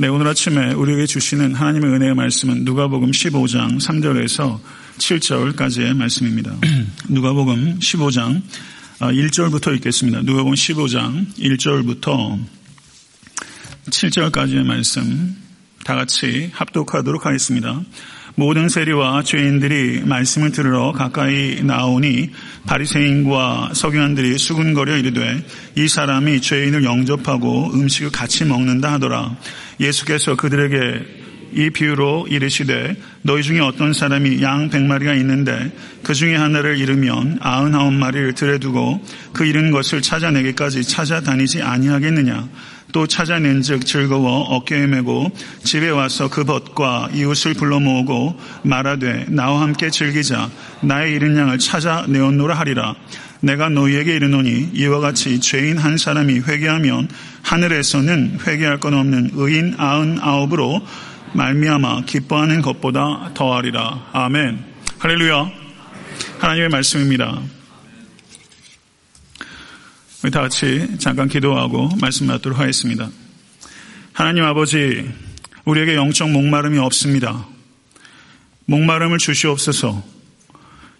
네, 오늘 아침에 우리에게 주시는 하나님의 은혜의 말씀은 누가복음 15장 3절에서 7절까지의 말씀입니다. 누가복음 15장 1절부터 아, 읽겠습니다. 누가복음 15장 1절부터 7절까지의 말씀 다 같이 합독하도록 하겠습니다. 모든 세리와 죄인들이 말씀을 들으러 가까이 나오니 바리새인과 서기관들이 수군거려 이르되 이 사람이 죄인을 영접하고 음식을 같이 먹는다 하더라. 예수께서 그들에게 이 비유로 이르시되 너희 중에 어떤 사람이 양 백마리가 있는데 그 중에 하나를 잃으면 아흔아홉 마리를 들여 두고 그 잃은 것을 찾아내기까지 찾아다니지 아니하겠느냐 또 찾아낸 즉 즐거워 어깨에 메고 집에 와서 그 벗과 이웃을 불러 모으고 말하되 나와 함께 즐기자. 나의 잃은 양을 찾아 내었노라 하리라. 내가 너희에게 이르노니 이와 같이 죄인 한 사람이 회개하면 하늘에서는 회개할 건 없는 의인 아흔 아홉으로 말미암아 기뻐하는 것보다 더하리라. 아멘. 할렐루야. 하나님의 말씀입니다. 우리 다 같이 잠깐 기도하고 말씀 받도록 하겠습니다. 하나님 아버지, 우리에게 영적 목마름이 없습니다. 목마름을 주시옵소서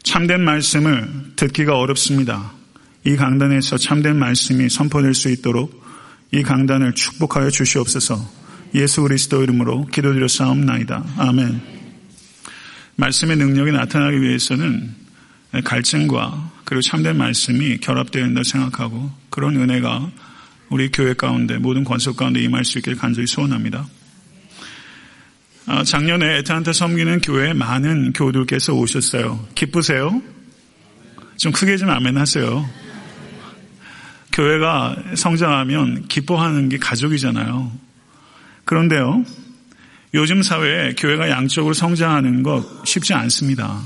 참된 말씀을 듣기가 어렵습니다. 이 강단에서 참된 말씀이 선포될 수 있도록 이 강단을 축복하여 주시옵소서 예수 그리스도 이름으로 기도드려 싸움나이다. 아멘. 말씀의 능력이 나타나기 위해서는 갈증과 그리고 참된 말씀이 결합되어 있다 생각하고 그런 은혜가 우리 교회 가운데 모든 권속 가운데 임할 수 있기를 간절히 소원합니다. 아, 작년에 에탄타 섬기는 교회에 많은 교우들께서 오셨어요. 기쁘세요? 좀 크게 좀 아멘 하세요. 교회가 성장하면 기뻐하는 게 가족이잖아요. 그런데요, 요즘 사회에 교회가 양적으로 성장하는 것 쉽지 않습니다.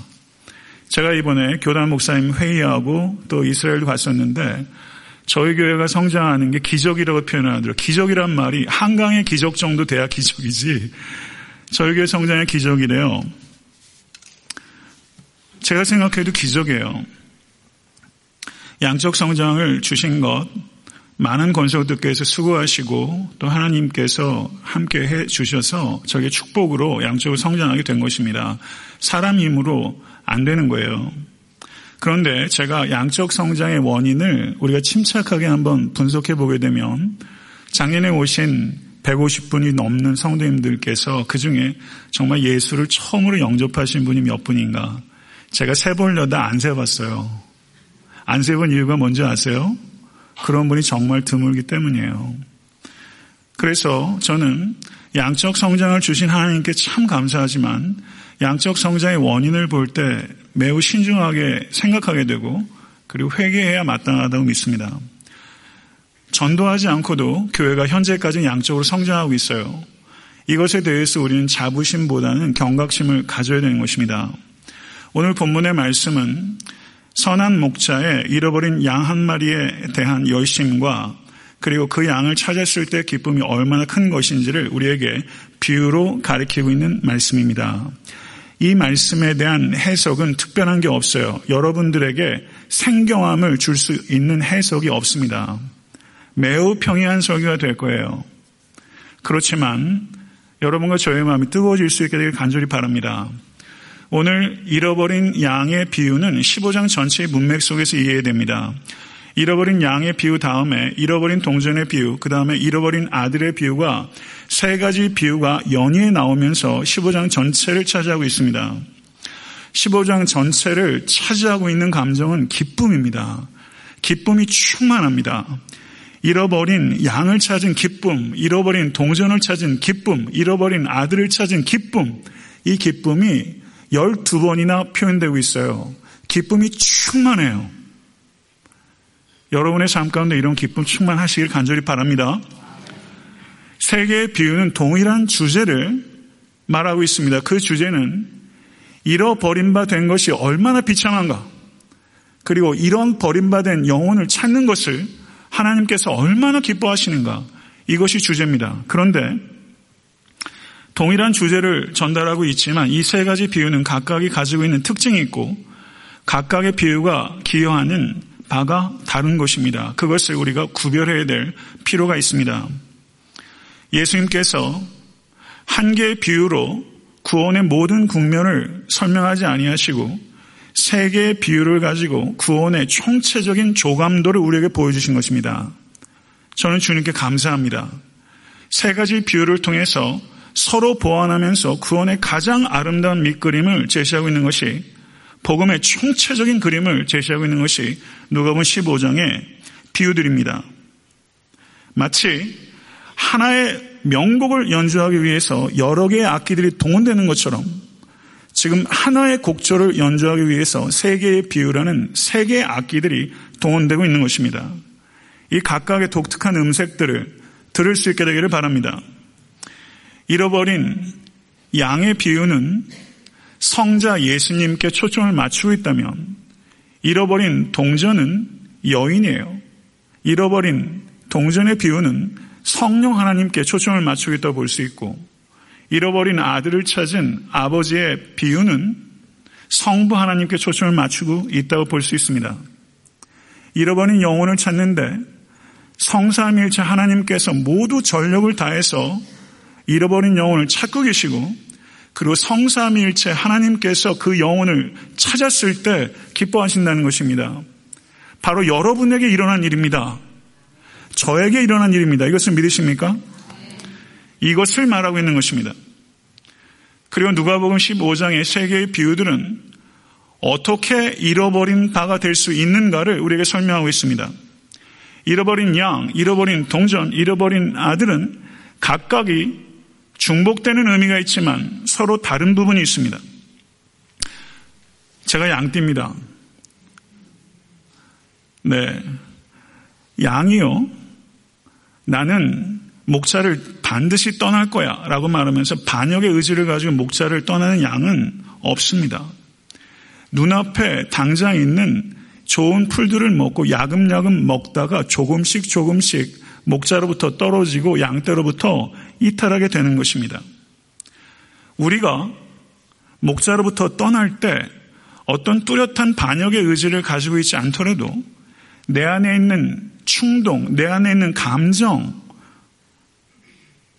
제가 이번에 교단 목사님 회의하고 또 이스라엘도 갔었는데 저희 교회가 성장하는 게 기적이라고 표현하더라고요. 기적이란 말이 한강의 기적 정도 돼야 기적이지. 저희 교회 성장의 기적이래요. 제가 생각해도 기적이에요. 양적 성장을 주신 것, 많은 권속들께서 수고하시고 또 하나님께서 함께 해 주셔서 저게 축복으로 양적으로 성장하게 된 것입니다. 사람 힘으로 안 되는 거예요. 그런데 제가 양적 성장의 원인을 우리가 침착하게 한번 분석해 보게 되면 작년에 오신 150분이 넘는 성도님들께서 그 중에 정말 예수를 처음으로 영접하신 분이 몇 분인가? 제가 세보려다 안 세봤어요. 안 세본 이유가 뭔지 아세요? 그런 분이 정말 드물기 때문이에요. 그래서 저는 양적 성장을 주신 하나님께 참 감사하지만 양적 성장의 원인을 볼 때 매우 신중하게 생각하게 되고 그리고 회개해야 마땅하다고 믿습니다. 전도하지 않고도 교회가 현재까지 양적으로 성장하고 있어요. 이것에 대해서 우리는 자부심보다는 경각심을 가져야 되는 것입니다. 오늘 본문의 말씀은 선한 목자의 잃어버린 양 한 마리에 대한 열심과 그리고 그 양을 찾았을 때 기쁨이 얼마나 큰 것인지를 우리에게 비유로 가리키고 있는 말씀입니다. 이 말씀에 대한 해석은 특별한 게 없어요. 여러분들에게 생경함을 줄 수 있는 해석이 없습니다. 매우 평이한 설교가 될 거예요. 그렇지만 여러분과 저의 마음이 뜨거워질 수 있게 되길 간절히 바랍니다. 오늘 잃어버린 양의 비유는 15장 전체의 문맥 속에서 이해됩니다. 잃어버린 양의 비유 다음에 잃어버린 동전의 비유, 그 다음에 잃어버린 아들의 비유가 세 가지 비유가 연이에 나오면서 15장 전체를 차지하고 있습니다. 15장 전체를 차지하고 있는 감정은 기쁨입니다. 기쁨이 충만합니다. 잃어버린 양을 찾은 기쁨, 잃어버린 동전을 찾은 기쁨, 잃어버린 아들을 찾은 기쁨, 이 기쁨이 12번이나 표현되고 있어요. 기쁨이 충만해요. 여러분의 삶 가운데 이런 기쁨 충만하시길 간절히 바랍니다. 세 개의 비유는 동일한 주제를 말하고 있습니다. 그 주제는 잃어버린 바 된 것이 얼마나 비참한가. 그리고 이런 버림받은 영혼을 찾는 것을 하나님께서 얼마나 기뻐하시는가. 이것이 주제입니다. 그런데 동일한 주제를 전달하고 있지만 이 세 가지 비유는 각각이 가지고 있는 특징이 있고 각각의 비유가 기여하는 바가 다른 것입니다. 그것을 우리가 구별해야 될 필요가 있습니다. 예수님께서 한 개의 비유로 구원의 모든 국면을 설명하지 아니하시고 세 개의 비유를 가지고 구원의 총체적인 조감도를 우리에게 보여주신 것입니다. 저는 주님께 감사합니다. 세 가지 비유를 통해서 서로 보완하면서 구원의 가장 아름다운 밑그림을 제시하고 있는 것이 복음의 총체적인 그림을 제시하고 있는 것이 누가복음 15장의 비유들입니다. 마치 하나의 명곡을 연주하기 위해서 여러 개의 악기들이 동원되는 것처럼 지금 하나의 곡조를 연주하기 위해서 세 개의 비유라는 세 개의 악기들이 동원되고 있는 것입니다. 이 각각의 독특한 음색들을 들을 수 있게 되기를 바랍니다. 잃어버린 양의 비유는 성자 예수님께 초점을 맞추고 있다면 잃어버린 동전은 여인이에요. 잃어버린 동전의 비유는 성령 하나님께 초점을 맞추고 있다고 볼 수 있고 잃어버린 아들을 찾은 아버지의 비유는 성부 하나님께 초점을 맞추고 있다고 볼 수 있습니다. 잃어버린 영혼을 찾는데 성삼일체 하나님께서 모두 전력을 다해서 잃어버린 영혼을 찾고 계시고 그리고 성삼일체 하나님께서 그 영혼을 찾았을 때 기뻐하신다는 것입니다. 바로 여러분에게 일어난 일입니다. 저에게 일어난 일입니다. 이것을 믿으십니까? 이것을 말하고 있는 것입니다. 그리고 누가복음 15장의 세 개의 비유들은 어떻게 잃어버린 바가 될 수 있는가를 우리에게 설명하고 있습니다. 잃어버린 양, 잃어버린 동전, 잃어버린 아들은 각각이 중복되는 의미가 있지만 서로 다른 부분이 있습니다. 제가 양띠입니다. 네. 양이요. 나는 목자를 반드시 떠날 거야 라고 말하면서 반역의 의지를 가지고 목자를 떠나는 양은 없습니다. 눈앞에 당장 있는 좋은 풀들을 먹고 야금야금 먹다가 조금씩 조금씩 목자로부터 떨어지고 양떼로부터 이탈하게 되는 것입니다. 우리가 목자로부터 떠날 때 어떤 뚜렷한 반역의 의지를 가지고 있지 않더라도 내 안에 있는 충동, 내 안에 있는 감정,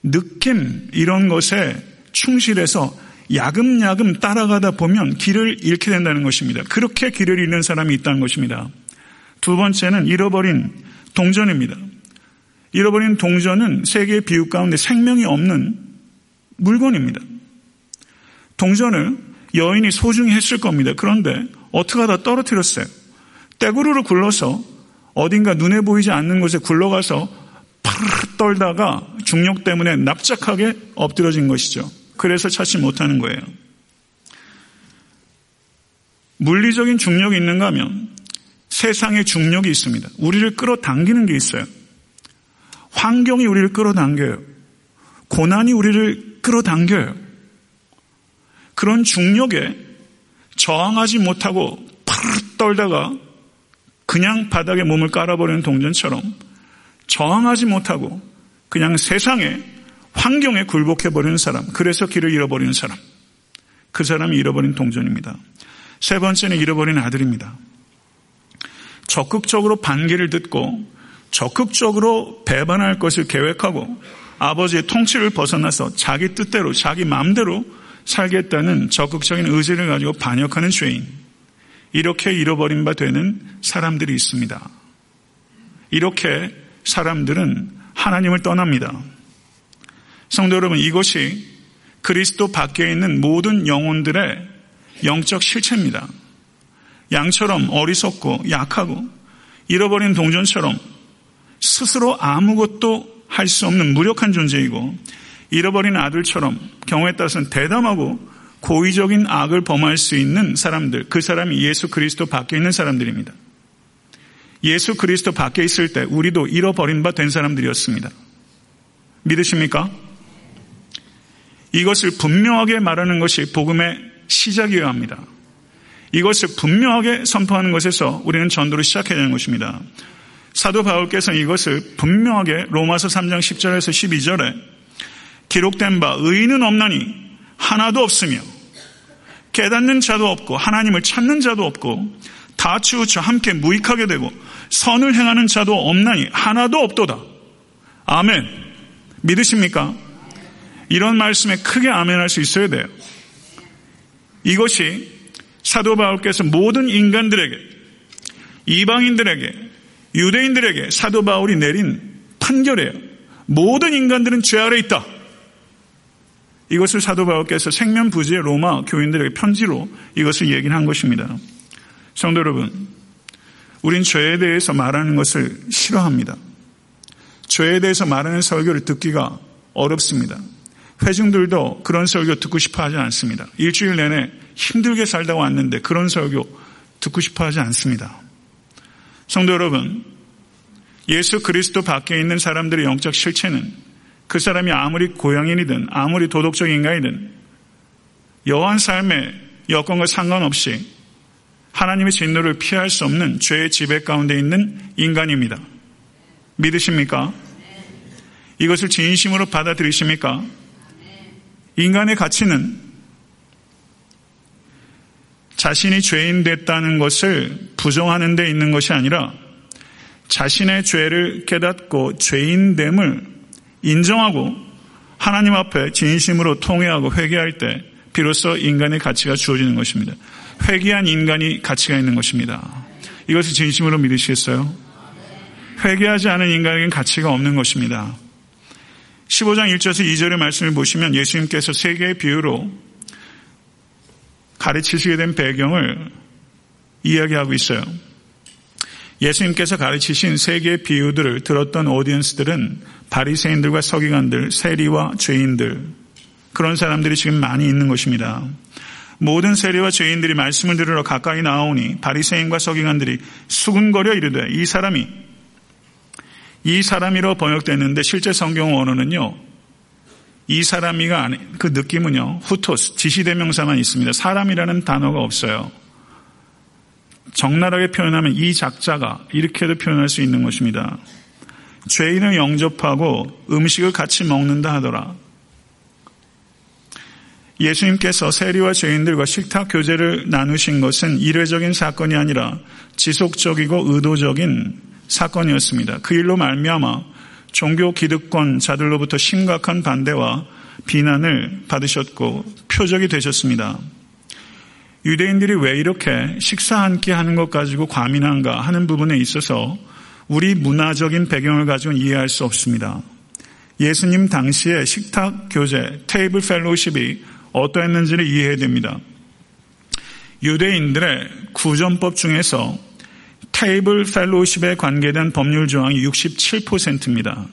느낌, 이런 것에 충실해서 야금야금 따라가다 보면 길을 잃게 된다는 것입니다. 그렇게 길을 잃는 사람이 있다는 것입니다. 두 번째는 잃어버린 동전입니다. 잃어버린 동전은 세계의 비유 가운데 생명이 없는 물건입니다. 동전을 여인이 소중히 했을 겁니다. 그런데 어떻게 하다 떨어뜨렸어요. 떼구르를 굴러서 어딘가 눈에 보이지 않는 곳에 굴러가서 파르르 떨다가 중력 때문에 납작하게 엎드려진 것이죠. 그래서 찾지 못하는 거예요. 물리적인 중력이 있는가 하면 세상의 중력이 있습니다. 우리를 끌어당기는 게 있어요. 환경이 우리를 끌어당겨요. 고난이 우리를 끌어당겨요. 그런 중력에 저항하지 못하고 파르르 떨다가 그냥 바닥에 몸을 깔아버리는 동전처럼 저항하지 못하고 그냥 세상에 환경에 굴복해버리는 사람, 그래서 길을 잃어버리는 사람. 그 사람이 잃어버린 동전입니다. 세 번째는 잃어버린 아들입니다. 적극적으로 반기를 듣고 적극적으로 배반할 것을 계획하고 아버지의 통치를 벗어나서 자기 뜻대로 자기 마음대로 살겠다는 적극적인 의지를 가지고 반역하는 죄인. 이렇게 잃어버린 바 되는 사람들이 있습니다. 이렇게 사람들은 하나님을 떠납니다. 성도 여러분, 이것이 그리스도 밖에 있는 모든 영혼들의 영적 실체입니다. 양처럼 어리석고 약하고 잃어버린 동전처럼 스스로 아무것도 할 수 없는 무력한 존재이고 잃어버린 아들처럼 경우에 따라서는 대담하고 고의적인 악을 범할 수 있는 사람들, 그 사람이 예수 그리스도 밖에 있는 사람들입니다. 예수 그리스도 밖에 있을 때 우리도 잃어버린 바 된 사람들이었습니다. 믿으십니까? 이것을 분명하게 말하는 것이 복음의 시작이어야 합니다. 이것을 분명하게 선포하는 것에서 우리는 전도를 시작해야 하는 것입니다. 사도 바울께서는 이것을 분명하게 로마서 3장 10절에서 12절에 기록된 바 의인은 없나니 하나도 없으며 깨닫는 자도 없고 하나님을 찾는 자도 없고 다 치우쳐 함께 무익하게 되고 선을 행하는 자도 없나니 하나도 없도다. 아멘. 믿으십니까? 이런 말씀에 크게 아멘할 수 있어야 돼요. 이것이 사도 바울께서 모든 인간들에게 이방인들에게 유대인들에게 사도 바울이 내린 판결이에요. 모든 인간들은 죄 아래 있다. 이것을 사도 바울께서 생면부지의 로마 교인들에게 편지로 이것을 얘기를 한 것입니다. 성도 여러분, 우린 죄에 대해서 말하는 것을 싫어합니다. 죄에 대해서 말하는 설교를 듣기가 어렵습니다. 회중들도 그런 설교 듣고 싶어 하지 않습니다. 일주일 내내 힘들게 살다 왔는데 그런 설교 듣고 싶어 하지 않습니다. 성도 여러분, 예수 그리스도 밖에 있는 사람들의 영적 실체는 그 사람이 아무리 고향인이든 아무리 도덕적 인간이든 여한 삶의 여건과 상관없이 하나님의 진노를 피할 수 없는 죄의 지배 가운데 있는 인간입니다. 믿으십니까? 이것을 진심으로 받아들이십니까? 인간의 가치는 자신이 죄인 됐다는 것을 부정하는 데 있는 것이 아니라 자신의 죄를 깨닫고 죄인됨을 인정하고 하나님 앞에 진심으로 통회하고 회개할 때 비로소 인간의 가치가 주어지는 것입니다. 회개한 인간이 가치가 있는 것입니다. 이것을 진심으로 믿으시겠어요? 회개하지 않은 인간에게는 가치가 없는 것입니다. 15장 1절에서 2절의 말씀을 보시면 예수님께서 세 개의 비유로 가르치시게 된 배경을 이야기하고 있어요. 예수님께서 가르치신 세 개의 비유들을 들었던 오디언스들은 바리새인들과 서기관들, 세리와 죄인들 그런 사람들이 지금 많이 있는 것입니다. 모든 세리와 죄인들이 말씀을 들으러 가까이 나오니 바리새인과 서기관들이 수근거려 이르되 이 사람이 이 사람이로 번역됐는데 실제 성경 원어는요. 이 사람이가 그 느낌은요. 후토스, 지시대명사만 있습니다. 사람이라는 단어가 없어요. 적나라하게 표현하면 이 작자가 이렇게도 표현할 수 있는 것입니다. 죄인을 영접하고 음식을 같이 먹는다 하더라. 예수님께서 세리와 죄인들과 식탁 교제를 나누신 것은 이례적인 사건이 아니라 지속적이고 의도적인 사건이었습니다. 그 일로 말미암아 종교 기득권 자들로부터 심각한 반대와 비난을 받으셨고 표적이 되셨습니다. 유대인들이 왜 이렇게 식사 한 끼 하는 것 가지고 과민한가 하는 부분에 있어서 우리 문화적인 배경을 가지고 이해할 수 없습니다. 예수님 당시에 식탁 교제, 테이블 펠로십이 어떠했는지를 이해해야 됩니다. 유대인들의 구전법 중에서 테이블 펠로십에 관계된 법률 조항이 67%입니다.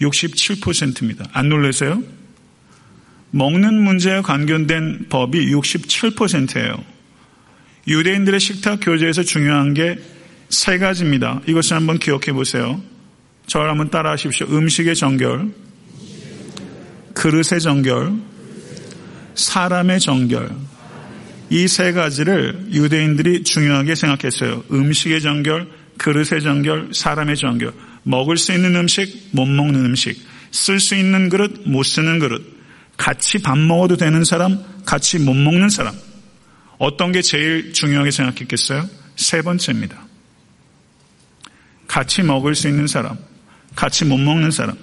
67%입니다. 안 놀라세요? 먹는 문제에 관련된 법이 67%예요. 유대인들의 식탁 교제에서 중요한 게 세 가지입니다. 이것을 한번 기억해 보세요. 저를 한번 따라 하십시오. 음식의 정결, 그릇의 정결, 사람의 정결. 이 세 가지를 유대인들이 중요하게 생각했어요. 음식의 정결, 그릇의 정결, 사람의 정결. 먹을 수 있는 음식, 못 먹는 음식. 쓸 수 있는 그릇, 못 쓰는 그릇. 같이 밥 먹어도 되는 사람, 같이 못 먹는 사람. 어떤 게 제일 중요하게 생각했겠어요? 세 번째입니다. 같이 먹을 수 있는 사람, 같이 못 먹는 사람.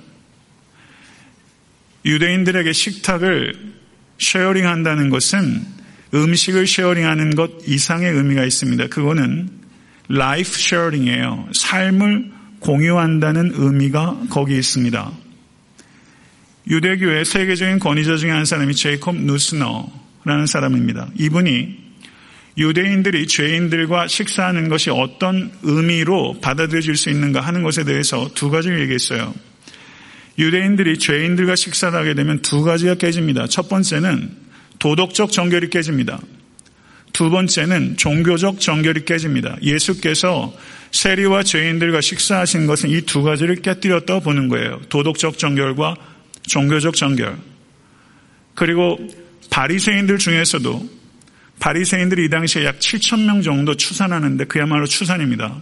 유대인들에게 식탁을 sharing 한다는 것은 음식을 sharing하는 것 이상의 의미가 있습니다. 그거는 life sharing이에요. 삶을 공유한다는 의미가 거기 있습니다. 유대교의 세계적인 권위자 중에 한 사람이 제이콥 누스너라는 사람입니다. 이분이 유대인들이 죄인들과 식사하는 것이 어떤 의미로 받아들여질 수 있는가 하는 것에 대해서 두 가지를 얘기했어요. 유대인들이 죄인들과 식사를 하게 되면 두 가지가 깨집니다. 첫 번째는 도덕적 정결이 깨집니다. 두 번째는 종교적 정결이 깨집니다. 예수께서 세리와 죄인들과 식사하신 것은 이 두 가지를 깨뜨렸다고 보는 거예요. 도덕적 정결과 종교적 정결. 그리고 바리새인들 중에서도 바리새인들이 이 당시에 약 7천 명 정도 추산하는데 그야말로 추산입니다.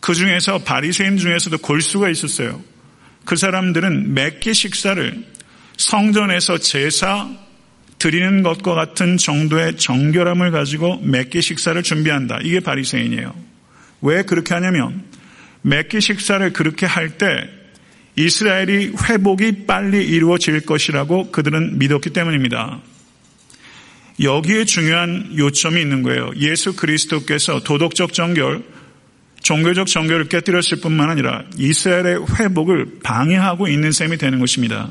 그 중에서 바리새인 중에서도 골수가 있었어요. 그 사람들은 몇 개 식사를 성전에서 제사 드리는 것과 같은 정도의 정결함을 가지고 몇개 식사를 준비한다. 이게 바리새인이에요. 왜 그렇게 하냐면 몇개 식사를 그렇게 할 때 이스라엘이 회복이 빨리 이루어질 것이라고 그들은 믿었기 때문입니다. 여기에 중요한 요점이 있는 거예요. 예수 그리스도께서 도덕적 정결, 종교적 정결을 깨뜨렸을 뿐만 아니라 이스라엘의 회복을 방해하고 있는 셈이 되는 것입니다.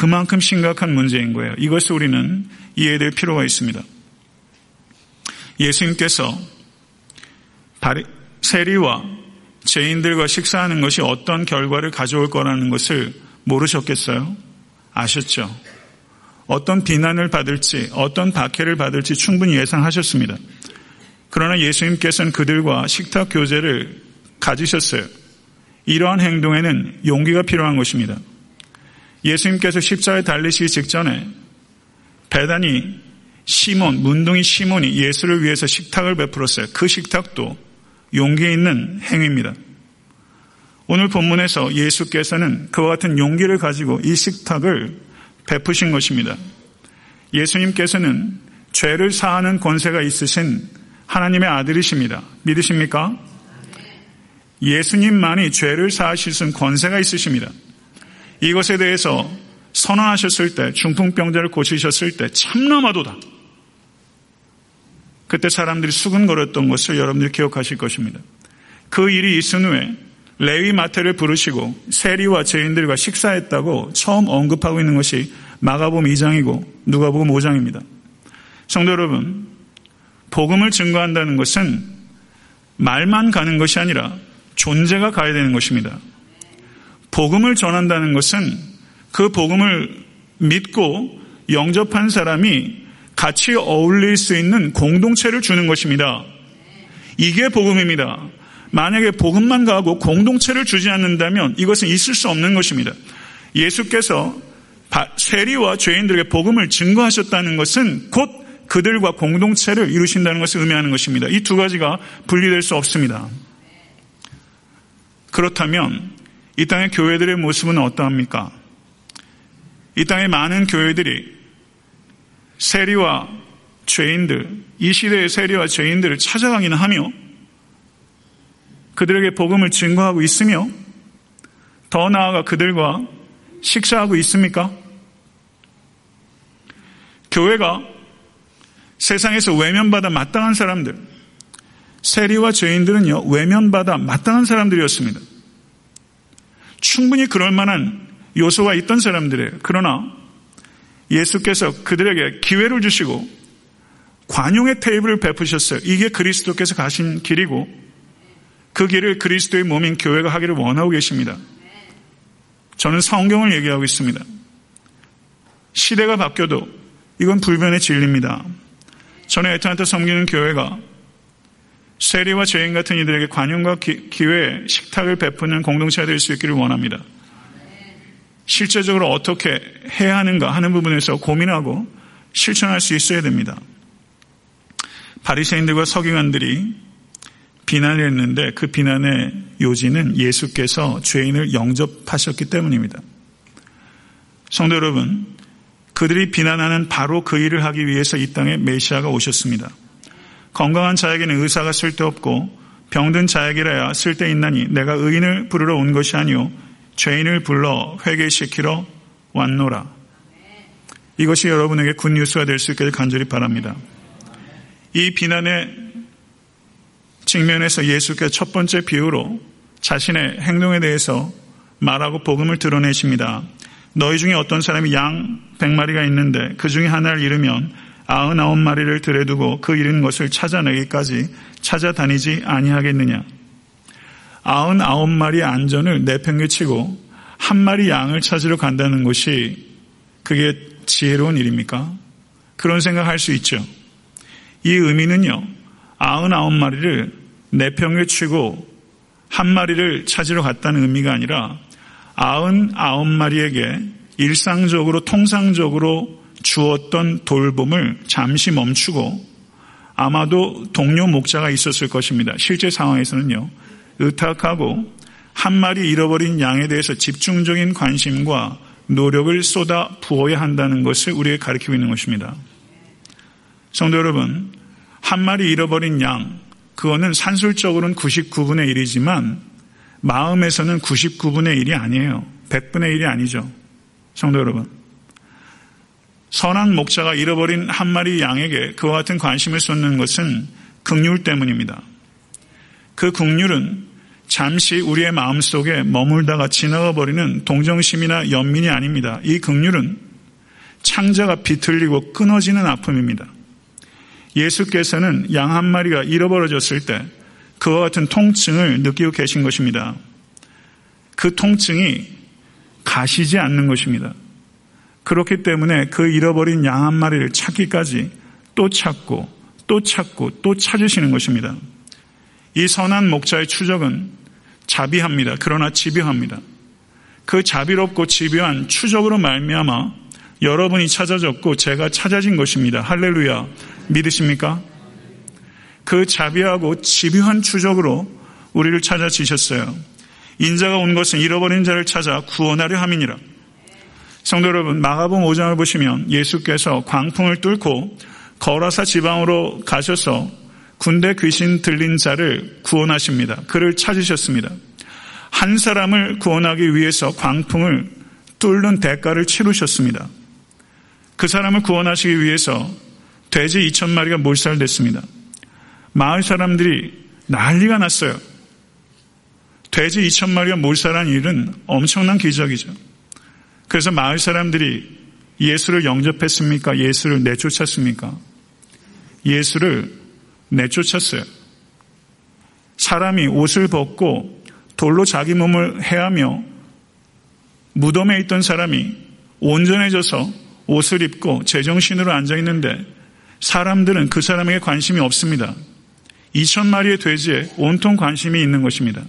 그만큼 심각한 문제인 거예요. 이것을 우리는 이해될 필요가 있습니다. 예수님께서 세리와 죄인들과 식사하는 것이 어떤 결과를 가져올 거라는 것을 모르셨겠어요? 아셨죠? 어떤 비난을 받을지, 어떤 박해를 받을지 충분히 예상하셨습니다. 그러나 예수님께서는 그들과 식탁 교제를 가지셨어요. 이러한 행동에는 용기가 필요한 것입니다. 예수님께서 십자에 달리시기 직전에 배단이 시몬, 문둥이 시몬이 예수를 위해서 식탁을 베풀었어요. 그 식탁도 용기 있는 행위입니다. 오늘 본문에서 예수께서는 그와 같은 용기를 가지고 이 식탁을 베푸신 것입니다. 예수님께서는 죄를 사하는 권세가 있으신 하나님의 아들이십니다. 믿으십니까? 예수님만이 죄를 사하실 수 있는 권세가 있으십니다. 이것에 대해서 선언하셨을 때, 중풍병자를 고치셨을 때, 참나마도다. 그때 사람들이 수근거렸던 것을 여러분들이 기억하실 것입니다. 그 일이 있은 후에 레위 마태를 부르시고 세리와 죄인들과 식사했다고 처음 언급하고 있는 것이 마가복음 2장이고 누가복음 5장입니다. 성도 여러분, 복음을 증거한다는 것은 말만 가는 것이 아니라 존재가 가야 되는 것입니다. 복음을 전한다는 것은 그 복음을 믿고 영접한 사람이 같이 어울릴 수 있는 공동체를 주는 것입니다. 이게 복음입니다. 만약에 복음만 가고 공동체를 주지 않는다면 이것은 있을 수 없는 것입니다. 예수께서 세리와 죄인들에게 복음을 증거하셨다는 것은 곧 그들과 공동체를 이루신다는 것을 의미하는 것입니다. 이 두 가지가 분리될 수 없습니다. 그렇다면 이 땅의 교회들의 모습은 어떠합니까? 이 땅의 많은 교회들이 세리와 죄인들, 이 시대의 세리와 죄인들을 찾아가기는 하며 그들에게 복음을 증거하고 있으며 더 나아가 그들과 식사하고 있습니까? 교회가 세상에서 외면받아 마땅한 사람들, 세리와 죄인들은요, 외면받아 마땅한 사람들이었습니다. 충분히 그럴 만한 요소가 있던 사람들이에요. 그러나 예수께서 그들에게 기회를 주시고 관용의 테이블을 베푸셨어요. 이게 그리스도께서 가신 길이고 그 길을 그리스도의 몸인 교회가 하기를 원하고 계십니다. 저는 성경을 얘기하고 있습니다. 시대가 바뀌어도 이건 불변의 진리입니다. 저는 에탄타 섬기는 교회가 세리와 죄인 같은 이들에게 관용과 기회, 식탁을 베푸는 공동체가 될 수 있기를 원합니다. 실제적으로 어떻게 해야 하는가 하는 부분에서 고민하고 실천할 수 있어야 됩니다. 바리새인들과 서기관들이 비난을 했는데 그 비난의 요지는 예수께서 죄인을 영접하셨기 때문입니다. 성도 여러분, 그들이 비난하는 바로 그 일을 하기 위해서 이 땅에 메시아가 오셨습니다. 건강한 자에게는 의사가 쓸데없고 병든 자에게라야 쓸데있나니 내가 의인을 부르러 온 것이 아니오 죄인을 불러 회개시키러 왔노라. 이것이 여러분에게 굿뉴스가 될 수 있기를 간절히 바랍니다. 이 비난의 측면에서 예수께서 첫 번째 비유로 자신의 행동에 대해서 말하고 복음을 드러내십니다. 너희 중에 어떤 사람이 양 100마리가 있는데 그 중에 하나를 잃으면 아흔아홉 마리를 들여두고 그 잃은 것을 찾아내기까지 찾아다니지 아니하겠느냐. 아흔아홉 마리의 안전을 내팽개치고 한 마리 양을 찾으러 간다는 것이 그게 지혜로운 일입니까? 그런 생각할 수 있죠. 이 의미는요, 아흔아홉 마리를 내팽개치고 한 마리를 찾으러 갔다는 의미가 아니라 아흔아홉 마리에게 일상적으로 통상적으로 주었던 돌봄을 잠시 멈추고 아마도 동료 목자가 있었을 것입니다. 실제 상황에서는요. 의탁하고 한 마리 잃어버린 양에 대해서 집중적인 관심과 노력을 쏟아 부어야 한다는 것을 우리에게 가르치고 있는 것입니다. 성도 여러분, 한 마리 잃어버린 양, 그거는 산술적으로는 99분의 1이지만 마음에서는 99분의 1이 아니에요. 100분의 1이 아니죠. 성도 여러분. 선한 목자가 잃어버린 한 마리 양에게 그와 같은 관심을 쏟는 것은 극률 때문입니다. 그 극률은 잠시 우리의 마음속에 머물다가 지나가 버리는 동정심이나 연민이 아닙니다. 이 극률은 창자가 비틀리고 끊어지는 아픔입니다. 예수께서는 양 한 마리가 잃어버려졌을 때 그와 같은 통증을 느끼고 계신 것입니다. 그 통증이 가시지 않는 것입니다. 그렇기 때문에 그 잃어버린 양 한 마리를 찾기까지 또 찾고 또 찾고 또 찾으시는 것입니다. 이 선한 목자의 추적은 자비합니다. 그러나 집요합니다. 그 자비롭고 집요한 추적으로 말미암아 여러분이 찾아졌고 제가 찾아진 것입니다. 할렐루야. 믿으십니까? 그 자비하고 집요한 추적으로 우리를 찾아지셨어요. 인자가 온 것은 잃어버린 자를 찾아 구원하려 함이니라. 성도 여러분, 마가복 5장을 보시면 예수께서 광풍을 뚫고 거라사 지방으로 가셔서 군대 귀신 들린 자를 구원하십니다. 그를 찾으셨습니다. 한 사람을 구원하기 위해서 광풍을 뚫는 대가를 치르셨습니다. 그 사람을 구원하시기 위해서 돼지 2천 마리가 몰살됐습니다. 마을 사람들이 난리가 났어요. 돼지 2천 마리가 몰살한 일은 엄청난 기적이죠. 그래서 마을 사람들이 예수를 영접했습니까? 예수를 내쫓았습니까? 예수를 내쫓았어요. 사람이 옷을 벗고 돌로 자기 몸을 해하며 무덤에 있던 사람이 온전해져서 옷을 입고 제정신으로 앉아 있는데 사람들은 그 사람에게 관심이 없습니다. 2천 마리의 돼지에 온통 관심이 있는 것입니다.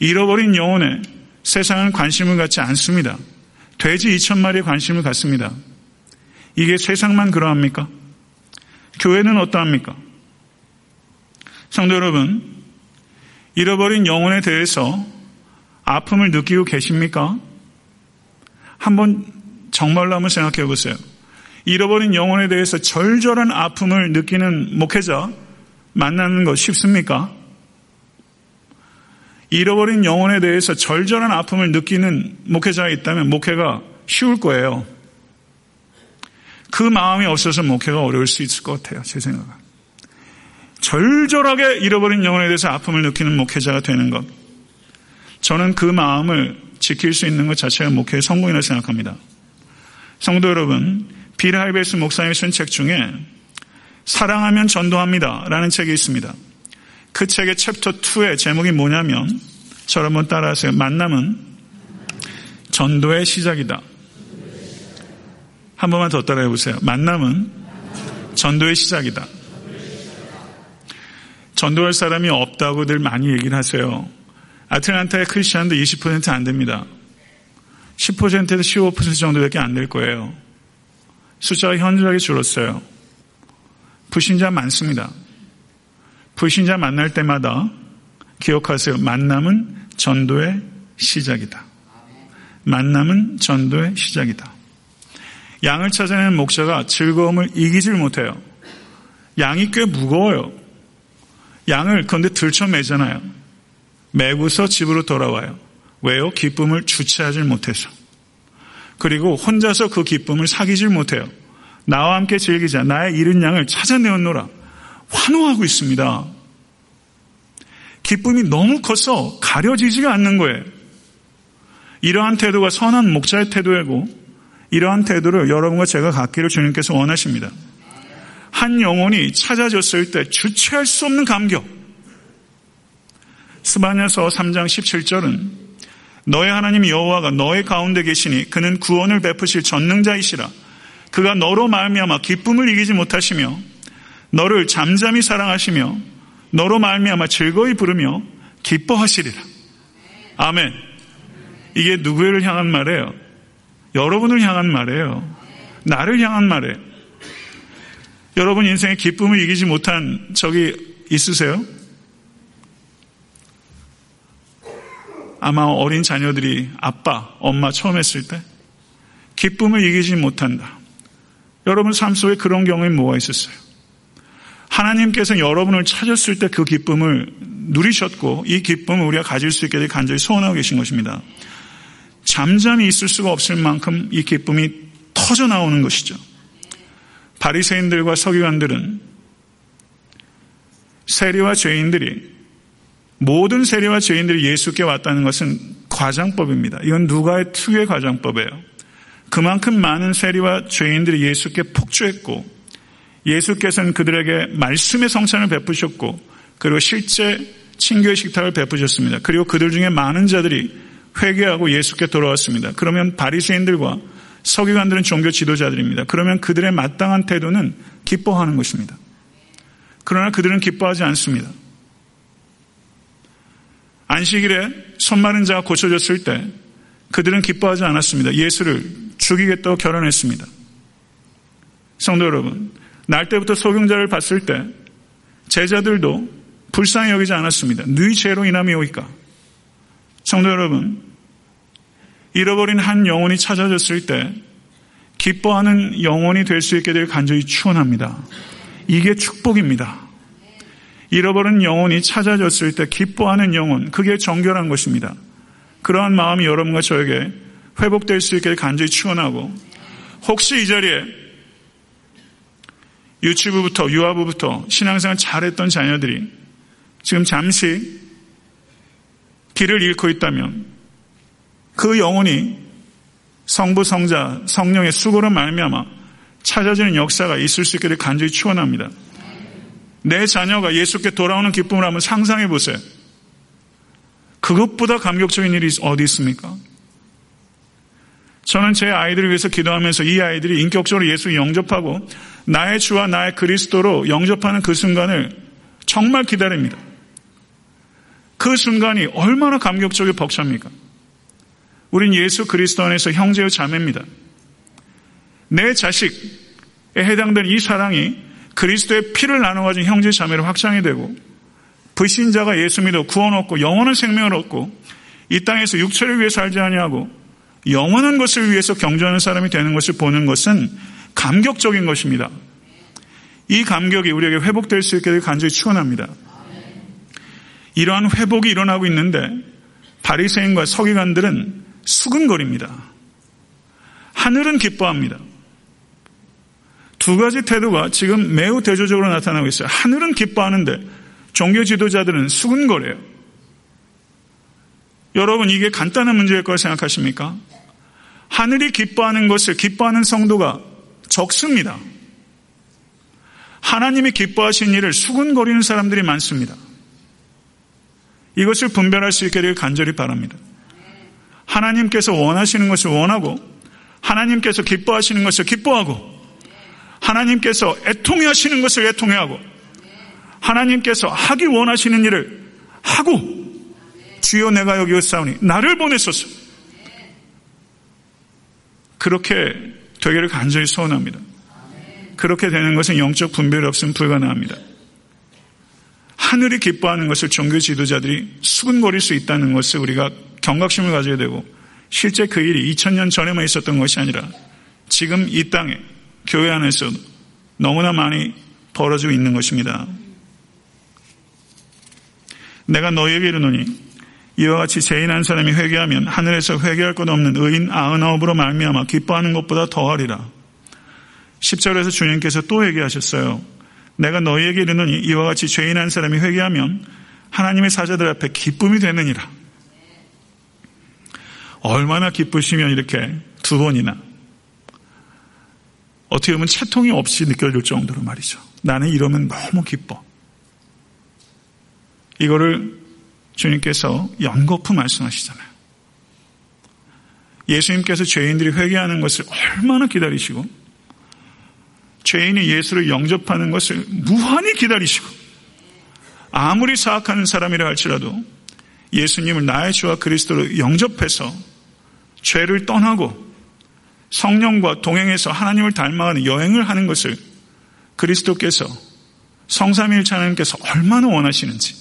잃어버린 영혼에 세상은 관심을 갖지 않습니다. 돼지 2천 마리에 관심을 갖습니다. 이게 세상만 그러합니까? 교회는 어떠합니까? 성도 여러분, 잃어버린 영혼에 대해서 아픔을 느끼고 계십니까? 한번 정말로 한번 생각해 보세요. 잃어버린 영혼에 대해서 절절한 아픔을 느끼는 목회자 만나는 것 쉽습니까? 잃어버린 영혼에 대해서 절절한 아픔을 느끼는 목회자가 있다면 목회가 쉬울 거예요. 그 마음이 없어서 목회가 어려울 수 있을 것 같아요. 제 생각은. 절절하게 잃어버린 영혼에 대해서 아픔을 느끼는 목회자가 되는 것. 저는 그 마음을 지킬 수 있는 것 자체가 목회의 성공이라고 생각합니다. 성도 여러분, 빌 하이벨스 목사님의 쓴책 중에 사랑하면 전도합니다 라는 책이 있습니다. 그 책의 챕터 2의 제목이 뭐냐면 저를 한번 따라하세요. 만남은 전도의 시작이다. 한 번만 더 따라해 보세요. 만남은 전도의 시작이다. 전도할 사람이 없다고 늘 많이 얘기를 하세요. 아틀란타의 크리스천도 20%안 됩니다. 10%에서 15% 정도밖에 안 될 거예요. 숫자가 현저하게 줄었어요. 불신자 많습니다. 불신자 만날 때마다 기억하세요. 만남은 전도의 시작이다. 만남은 전도의 시작이다. 양을 찾아내는 목자가 즐거움을 이기질 못해요. 양이 꽤 무거워요. 양을 그런데 들쳐매잖아요. 매고서 집으로 돌아와요. 왜요? 기쁨을 주체하지 못해서. 그리고 혼자서 그 기쁨을 사귀질 못해요. 나와 함께 즐기자. 나의 잃은 양을 찾아내었노라. 환호하고 있습니다. 기쁨이 너무 커서 가려지지가 않는 거예요. 이러한 태도가 선한 목자의 태도이고 이러한 태도를 여러분과 제가 갖기를 주님께서 원하십니다. 한 영혼이 찾아졌을 때 주체할 수 없는 감격. 스바냐서 3장 17절은 너의 하나님 여호와가 너의 가운데 계시니 그는 구원을 베푸실 전능자이시라. 그가 너로 말미암아 기쁨을 이기지 못하시며 너를 잠잠히 사랑하시며 너로 말미암아 즐거이 부르며 기뻐하시리라. 아멘. 이게 누구를 향한 말이에요? 여러분을 향한 말이에요. 나를 향한 말이에요. 여러분 인생에 기쁨을 이기지 못한 적이 있으세요? 아마 어린 자녀들이 아빠, 엄마 처음 했을 때 기쁨을 이기지 못한다. 여러분 삶 속에 그런 경우에 뭐가 있었어요? 하나님께서 여러분을 찾았을 때 그 기쁨을 누리셨고 이 기쁨을 우리가 가질 수 있게 되 간절히 소원하고 계신 것입니다. 잠잠히 있을 수가 없을 만큼 이 기쁨이 터져 나오는 것이죠. 바리새인들과 서기관들은 세리와 죄인들이 모든 세리와 죄인들이 예수께 왔다는 것은 과장법입니다. 이건 누가의 특유의 과장법이에요. 그만큼 많은 세리와 죄인들이 예수께 폭주했고 예수께서는 그들에게 말씀의 성찬을 베푸셨고 그리고 실제 친교의 식탁을 베푸셨습니다. 그리고 그들 중에 많은 자들이 회개하고 예수께 돌아왔습니다. 그러면 바리새인들과 서기관들은 종교 지도자들입니다. 그러면 그들의 마땅한 태도는 기뻐하는 것입니다. 그러나 그들은 기뻐하지 않습니다. 안식일에 손 마른 자가 고쳐졌을 때 그들은 기뻐하지 않았습니다. 예수를 죽이겠다고 결혼했습니다. 성도 여러분, 날 때부터 소경자를 봤을 때 제자들도 불쌍히 여기지 않았습니다. 너희 죄로 인함이 오니까. 성도 여러분, 잃어버린 한 영혼이 찾아졌을 때 기뻐하는 영혼이 될 수 있게 될 간절히 추원합니다. 이게 축복입니다. 잃어버린 영혼이 찾아졌을 때 기뻐하는 영혼, 그게 정결한 것입니다. 그러한 마음이 여러분과 저에게 회복될 수 있게 간절히 추원하고 혹시 이 자리에 유치부부터 유아부부터 신앙생활 잘했던 자녀들이 지금 잠시 길을 잃고 있다면 그 영혼이 성부 성자 성령의 수고로 말미암아 찾아지는 역사가 있을 수 있기를 간절히 추원합니다. 내 자녀가 예수께 돌아오는 기쁨을 한번 상상해 보세요. 그것보다 감격적인 일이 어디 있습니까? 저는 제 아이들을 위해서 기도하면서 이 아이들이 인격적으로 예수 영접하고 나의 주와 나의 그리스도로 영접하는 그 순간을 정말 기다립니다. 그 순간이 얼마나 감격적이고 벅찹니까? 우린 예수 그리스도 안에서 형제의 자매입니다. 내 자식에 해당되는 이 사랑이 그리스도의 피를 나눠 가진 형제 자매로 확장이 되고 불신자가 예수 믿어 구원 얻고 영원한 생명을 얻고 이 땅에서 육체를 위해 살지 아니하고 영원한 것을 위해서 경주하는 사람이 되는 것을 보는 것은 감격적인 것입니다. 이 감격이 우리에게 회복될 수 있게 간절히 추원합니다. 이러한 회복이 일어나고 있는데 바리새인과 서기관들은 수근거립니다. 하늘은 기뻐합니다. 두 가지 태도가 지금 매우 대조적으로 나타나고 있어요. 하늘은 기뻐하는데 종교 지도자들은 수근거려요. 여러분 이게 간단한 문제일 거라 생각하십니까? 하늘이 기뻐하는 것을 기뻐하는 성도가 적습니다. 하나님이 기뻐하신 일을 수근거리는 사람들이 많습니다. 이것을 분별할 수 있게 되 간절히 바랍니다. 하나님께서 원하시는 것을 원하고 하나님께서 기뻐하시는 것을 기뻐하고 하나님께서 애통해 하시는 것을 애통해 하고 하나님께서 하기 원하시는 일을 하고 주여 내가 여기 있사오니 나를 보내소서 그렇게 되기를 간절히 소원합니다. 그렇게 되는 것은 영적 분별이 없으면 불가능합니다. 하늘이 기뻐하는 것을 종교 지도자들이 수근거릴 수 있다는 것을 우리가 경각심을 가져야 되고 실제 그 일이 2000년 전에만 있었던 것이 아니라 지금 이 땅에 교회 안에서 너무나 많이 벌어지고 있는 것입니다. 내가 너에게 이르노니 이와 같이 죄인한 사람이 회개하면 하늘에서 회개할 것 없는 의인 아흔아홉으로 말미암아 기뻐하는 것보다 더하리라. 10절에서 주님께서 또 얘기하셨어요. 내가 너희에게 이르노니 이와 같이 죄인한 사람이 회개하면 하나님의 사자들 앞에 기쁨이 되느니라. 얼마나 기쁘시면 이렇게 두 번이나 어떻게 보면 채통이 없이 느껴질 정도로 말이죠. 나는 이러면 너무 기뻐. 이거를 주님께서 연거푸 말씀하시잖아요. 예수님께서 죄인들이 회개하는 것을 얼마나 기다리시고 죄인이 예수를 영접하는 것을 무한히 기다리시고 아무리 사악하는 사람이라 할지라도 예수님을 나의 주와 그리스도로 영접해서 죄를 떠나고 성령과 동행해서 하나님을 닮아가는 여행을 하는 것을 그리스도께서 성삼일차 하나님께서 얼마나 원하시는지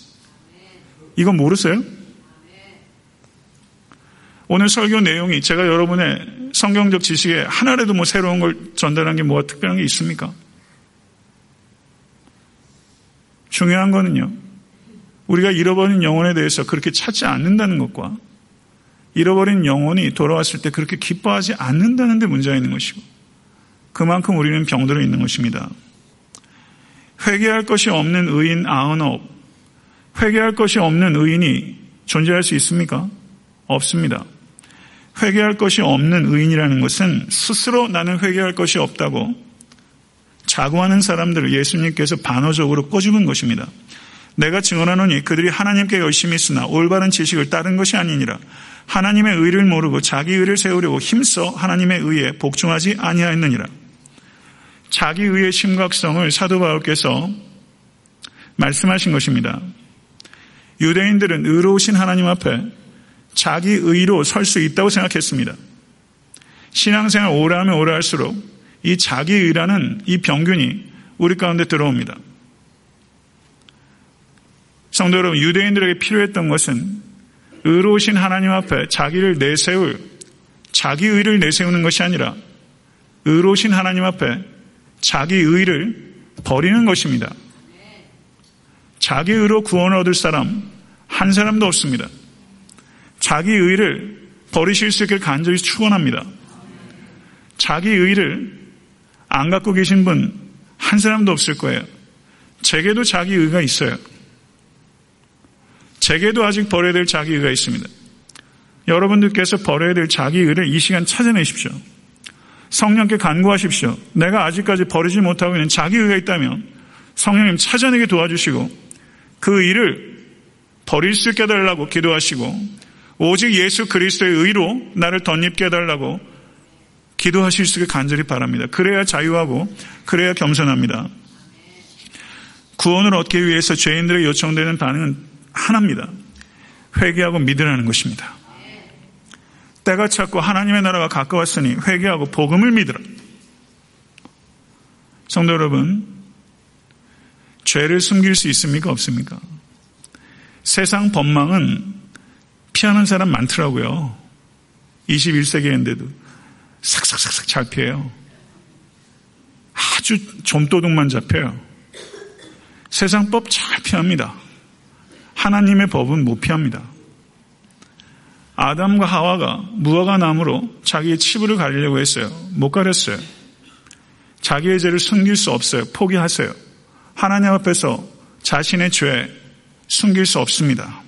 이거 모르세요? 오늘 설교 내용이 제가 여러분의 성경적 지식에 하나라도 뭐 새로운 걸 전달한 게 뭐가 특별한 게 있습니까? 중요한 거는요. 우리가 잃어버린 영혼에 대해서 그렇게 찾지 않는다는 것과 잃어버린 영혼이 돌아왔을 때 그렇게 기뻐하지 않는다는 데 문제가 있는 것이고 그만큼 우리는 병들어 있는 것입니다. 회개할 것이 없는 의인 아흔업 회개할 것이 없는 의인이 존재할 수 있습니까? 없습니다. 회개할 것이 없는 의인이라는 것은 스스로 나는 회개할 것이 없다고 자고하는 사람들을 예수님께서 반어적으로 꼬집은 것입니다. 내가 증언하노니 그들이 하나님께 열심히 쓰나 올바른 지식을 따른 것이 아니니라. 하나님의 의를 모르고 자기 의를 세우려고 힘써 하나님의 의에 복종하지 아니하였느니라. 자기 의의 심각성을 사도 바울께서 말씀하신 것입니다. 유대인들은 의로우신 하나님 앞에 자기 의로 설 수 있다고 생각했습니다. 신앙생활 오래 하면 오래 할수록 이 자기 의라는 이 병균이 우리 가운데 들어옵니다. 성도 여러분, 유대인들에게 필요했던 것은 의로우신 하나님 앞에 자기를 내세울, 자기 의를 내세우는 것이 아니라 의로우신 하나님 앞에 자기 의를 버리는 것입니다. 자기 의로 구원을 얻을 사람 한 사람도 없습니다. 자기 의를 버리실 수 있길 간절히 축원합니다. 자기 의를 안 갖고 계신 분 한 사람도 없을 거예요. 제게도 자기 의가 있어요. 제게도 아직 버려야 될 자기 의가 있습니다. 여러분들께서 버려야 될 자기 의를 이 시간 찾아내십시오. 성령께 간구하십시오. 내가 아직까지 버리지 못하고 있는 자기 의가 있다면 성령님 찾아내게 도와주시고 그 일을 버릴 수 있게 해달라고 기도하시고 오직 예수 그리스도의 의로 나를 덧입게 해달라고 기도하실 수 있게 간절히 바랍니다. 그래야 자유하고 그래야 겸손합니다. 구원을 얻기 위해서 죄인들의 요청되는 반응은 하나입니다. 회개하고 믿으라는 것입니다. 때가 찼고 하나님의 나라가 가까웠으니 회개하고 복음을 믿으라. 성도 여러분, 죄를 숨길 수 있습니까? 없습니까? 세상 법망은 피하는 사람 많더라고요. 21세기인데도 삭삭삭삭 잘 피해요. 아주 좀도둑만 잡혀요. 세상 법 잘 피합니다. 하나님의 법은 못 피합니다. 아담과 하와가 무화과 나무로 자기의 치부를 가리려고 했어요. 못 가렸어요. 자기의 죄를 숨길 수 없어요. 포기하세요. 하나님 앞에서 자신의 죄 숨길 수 없습니다.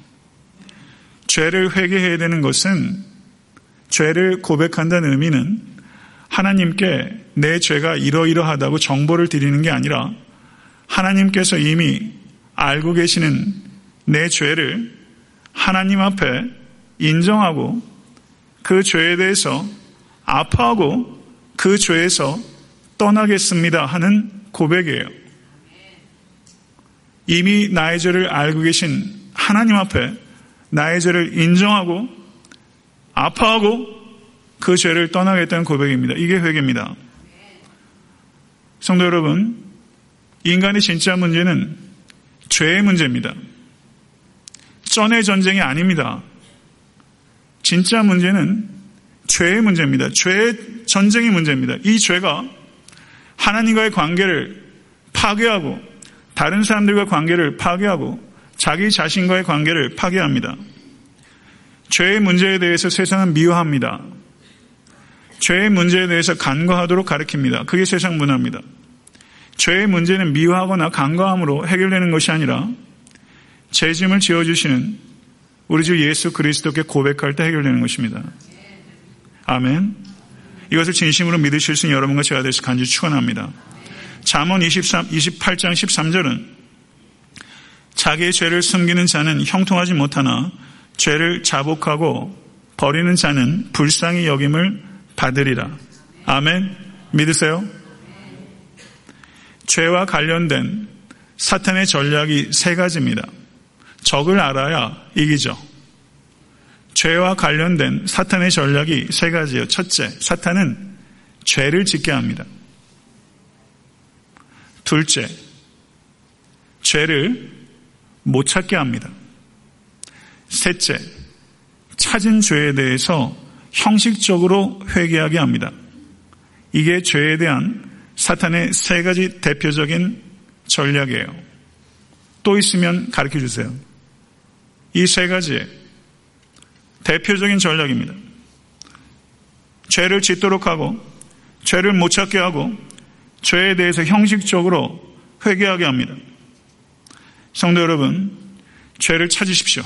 죄를 회개해야 되는 것은 죄를 고백한다는 의미는 하나님께 내 죄가 이러이러하다고 정보를 드리는 게 아니라 하나님께서 이미 알고 계시는 내 죄를 하나님 앞에 인정하고 그 죄에 대해서 아파하고 그 죄에서 떠나겠습니다 하는 고백이에요. 이미 나의 죄를 알고 계신 하나님 앞에 나의 죄를 인정하고 아파하고 그 죄를 떠나겠다는 고백입니다. 이게 회개입니다. 성도 여러분, 인간의 진짜 문제는 죄의 문제입니다. 전의 전쟁이 아닙니다. 진짜 문제는 죄의 문제입니다. 죄의 전쟁의 문제입니다. 이 죄가 하나님과의 관계를 파괴하고 다른 사람들과 관계를 파괴하고 자기 자신과의 관계를 파괴합니다. 죄의 문제에 대해서 세상은 미워합니다. 죄의 문제에 대해서 간과하도록 가르칩니다. 그게 세상 문화입니다. 죄의 문제는 미워하거나 간과함으로 해결되는 것이 아니라 죄짐을 지어주시는 우리 주 예수 그리스도께 고백할 때 해결되는 것입니다. 아멘. 이것을 진심으로 믿으실 수 있는 여러분과 제가 되서 간절히 축원합니다. 잠언 23, 28장 13절은 자기의 죄를 숨기는 자는 형통하지 못하나 죄를 자복하고 버리는 자는 불쌍히 여김을 받으리라. 아멘. 믿으세요? 죄와 관련된 사탄의 전략이 세 가지입니다. 적을 알아야 이기죠. 죄와 관련된 사탄의 전략이 세 가지예요. 첫째, 사탄은 죄를 짓게 합니다. 둘째, 죄를 못 찾게 합니다. 셋째, 찾은 죄에 대해서 형식적으로 회개하게 합니다. 이게 죄에 대한 사탄의 세 가지 대표적인 전략이에요. 또 있으면 가르쳐 주세요. 이 세 가지 대표적인 전략입니다. 죄를 짓도록 하고, 죄를 못 찾게 하고, 죄에 대해서 형식적으로 회개하게 합니다. 성도 여러분, 죄를 찾으십시오.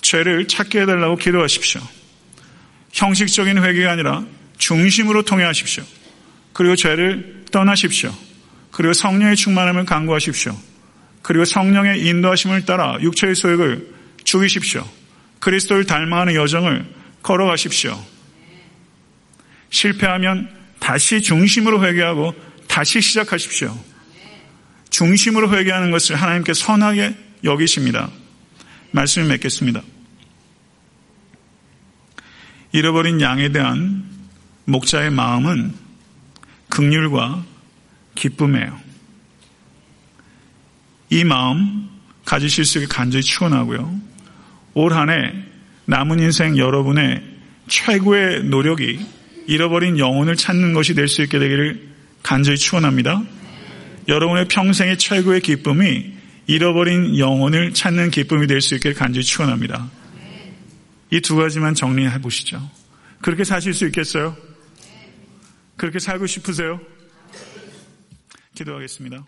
죄를 찾게 해달라고 기도하십시오. 형식적인 회개가 아니라 중심으로 통해하십시오. 그리고 죄를 떠나십시오. 그리고 성령의 충만함을 강구하십시오. 그리고 성령의 인도하심을 따라 육체의 소욕을 죽이십시오. 그리스도를 닮아가는 여정을 걸어가십시오. 실패하면 다시 중심으로 회개하고 다시 시작하십시오. 중심으로 회개하는 것을 하나님께 선하게 여기십니다. 말씀을 맺겠습니다. 잃어버린 양에 대한 목자의 마음은 극률과 기쁨이에요. 이 마음 가지실 수 있게 간절히 축원하고요. 올 한해 남은 인생 여러분의 최고의 노력이 잃어버린 영혼을 찾는 것이 될 수 있게 되기를 간절히 축원합니다. 여러분의 평생의 최고의 기쁨이 잃어버린 영혼을 찾는 기쁨이 될 수 있게 간절히 축원합니다. 이 두 가지만 정리해 보시죠. 그렇게 사실 수 있겠어요? 그렇게 살고 싶으세요? 기도하겠습니다.